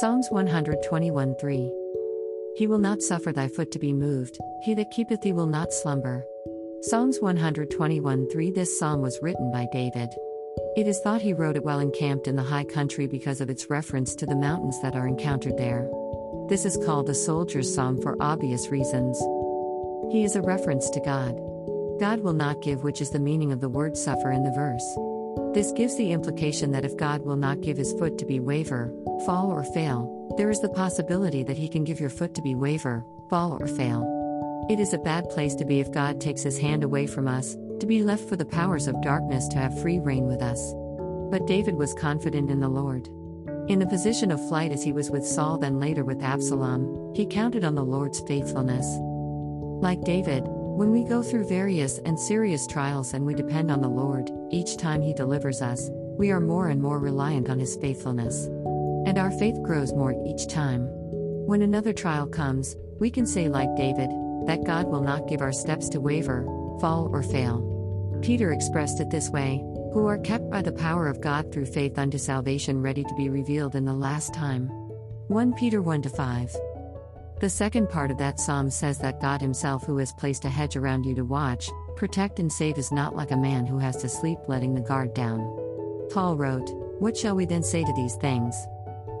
Psalms 121 3. He will not suffer thy foot to be moved, he that keepeth thee will not slumber. Psalms 121 3 This psalm was written by David. It is thought he wrote it while encamped in the high country because of its reference to the mountains that are encountered there. This is called the soldier's psalm for obvious reasons. He is a reference to God. God will not give, which is the meaning of the word suffer in the verse. This gives the implication that if God will not give his foot to be waver, fall, or fail, there is the possibility that he can give your foot to be waver, fall, or fail. It is a bad place to be if God takes his hand away from us, to be left for the powers of darkness to have free rein with us. But David was confident in the Lord. In the position of flight as he was with Saul, then later with Absalom, he counted on the Lord's faithfulness. Like David, when we go through various and serious trials and we depend on the Lord, each time He delivers us, we are more and more reliant on His faithfulness. And our faith grows more each time. When another trial comes, we can say, like David, that God will not give our steps to waver, fall, or fail. Peter expressed it this way who are kept by the power of God through faith unto salvation, ready to be revealed in the last time. 1 Peter 1 5. The second part of that psalm says that God Himself, who has placed a hedge around you to watch, protect, and save, is not like a man who has to sleep letting the guard down. Paul wrote, What shall we then say to these things?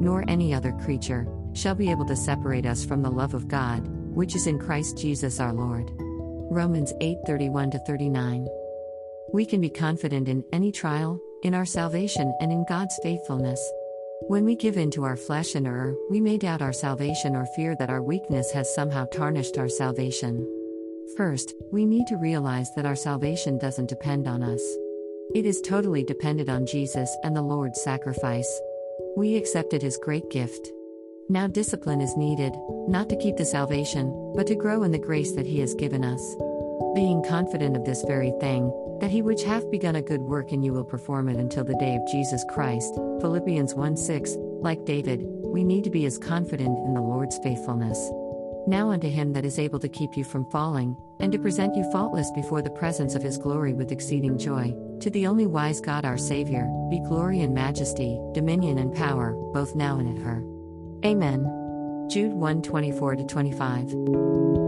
nor any other creature, shall be able to separate us from the love of God, which is in Christ Jesus our Lord. Romans 8 31 39. We can be confident in any trial, in our salvation, and in God's faithfulness. When we give in to our flesh and err, we may doubt our salvation or fear that our weakness has somehow tarnished our salvation. First, we need to realize that our salvation doesn't depend on us. It is totally dependent on Jesus and the Lord's sacrifice. We accepted his great gift. Now, discipline is needed, not to keep the salvation, but to grow in the grace that he has given us. Being confident of this very thing, that he which hath begun a good work in you will perform it until the day of Jesus Christ. Philippians 1 6. Like David, we need to be as confident in the Lord's faithfulness. Now unto him that is able to keep you from falling, and to present you faultless before the presence of his glory with exceeding joy, to the only wise God our Saviour, be glory and majesty, dominion and power, both now and at her. Amen. Jude 1 24 25.